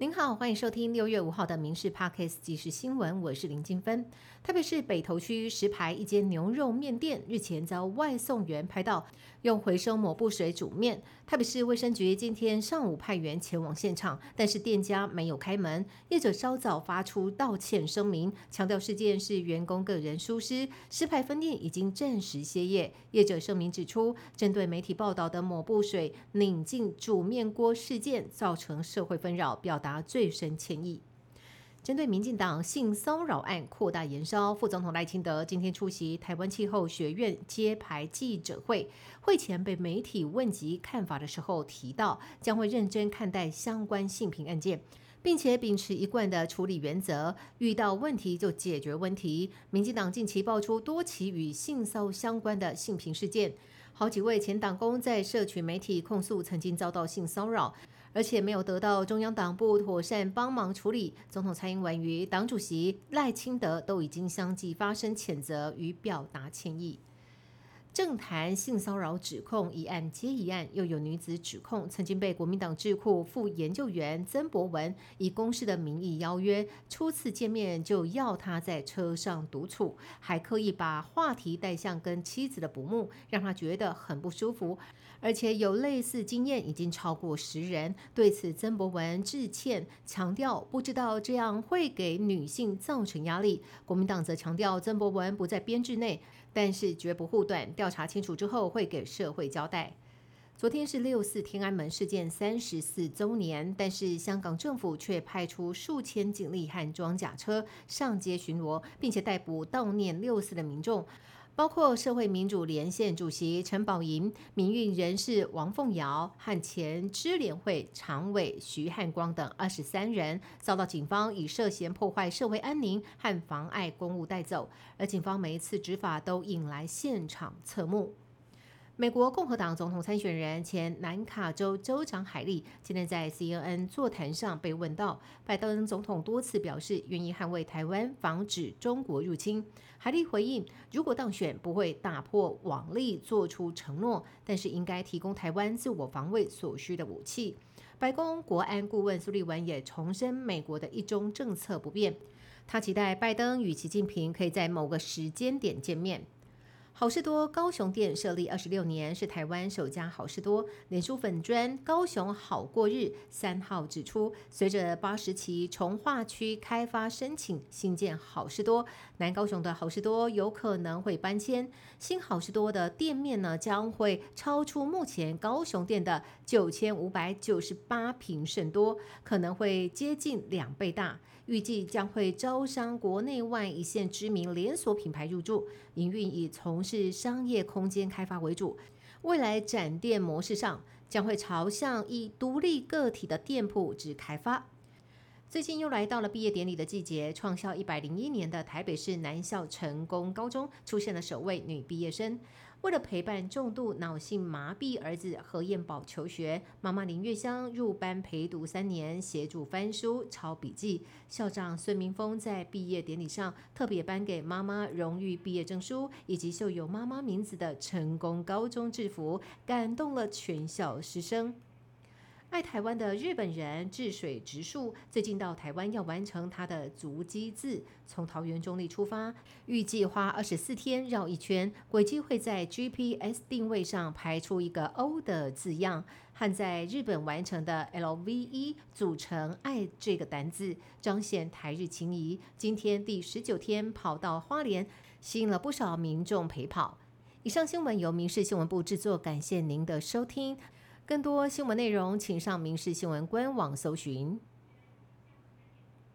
您好，欢迎收听六月五号的《民事 Parkes 即时新闻》，我是林金芬。特别是北投区石牌一间牛肉面店日前遭外送员拍到用回收抹布水煮面，特别是卫生局今天上午派员前往现场，但是店家没有开门。业者稍早发出道歉声明，强调事件是员工个人疏失，石牌分店已经暂时歇业。业者声明指出，针对媒体报道的抹布水拧进煮面锅事件，造成社会纷扰，表达。达最深歉意。针对民进党性骚扰案扩大延烧，副总统赖清德今天出席台湾气候学院揭牌记者会，会前被媒体问及看法的时候，提到将会认真看待相关性平案件，并且秉持一贯的处理原则，遇到问题就解决问题。民进党近期爆出多起与性骚相关的性平事件，好几位前党工在社群媒体控诉曾经遭到性骚扰。而且没有得到中央党部妥善帮忙处理，总统蔡英文与党主席赖清德都已经相继发声谴责与表达歉意。政坛性骚扰指控一案接一案，又有女子指控曾经被国民党智库副研究员曾博文以公事的名义邀约，初次见面就要他在车上独处，还刻意把话题带向跟妻子的不睦，让他觉得很不舒服。而且有类似经验已经超过十人。对此，曾博文致歉，强调不知道这样会给女性造成压力。国民党则强调曾博文不在编制内。但是绝不护短，调查清楚之后会给社会交代。昨天是六四天安门事件三十四周年，但是香港政府却派出数千警力和装甲车上街巡逻，并且逮捕悼念六四的民众。包括社会民主连线主席陈宝莹、民运人士王凤瑶和前支联会常委徐汉光等二十三人，遭到警方以涉嫌破坏社会安宁和妨碍公务带走，而警方每一次执法都引来现场侧目。美国共和党总统参选人、前南卡州州长海利今天在 CNN 座谈上被问到，拜登总统多次表示愿意捍卫台湾，防止中国入侵。海利回应，如果当选，不会打破网例，做出承诺，但是应该提供台湾自我防卫所需的武器。白宫国安顾问苏利文也重申，美国的一中政策不变，他期待拜登与习近平可以在某个时间点见面。好事多高雄店设立二十六年，是台湾首家好事多。脸书粉砖高雄好过日三号指出，随着八十期从化区开发申请新建好事多，南高雄的好事多有可能会搬迁。新好事多的店面呢，将会超出目前高雄店的九千五百九十八平甚多，可能会接近两倍大。预计将会招商国内外一线知名连锁品牌入驻，营运以是商业空间开发为主。未来展店模式上，将会朝向以独立个体的店铺之开发。最近又来到了毕业典礼的季节，创校一百零一年的台北市南校成功高中出现了首位女毕业生。为了陪伴重度脑性麻痹儿子何彦宝求学，妈妈林月香入班陪读三年，协助翻书、抄笔记。校长孙明峰在毕业典礼上特别颁给妈妈荣誉毕业证书以及绣有妈妈名字的成功高中制服，感动了全校师生。爱台湾的日本人治水直树最近到台湾要完成他的足迹字，从桃园中立出发，预计花二十四天绕一圈，轨迹会在 GPS 定位上排出一个 O 的字样，和在日本完成的 LVE 组成爱这个单字，彰显台日情谊。今天第十九天跑到花莲，吸引了不少民众陪跑。以上新闻由民事新闻部制作，感谢您的收听。更多新闻内容，请上民事新闻官网搜寻。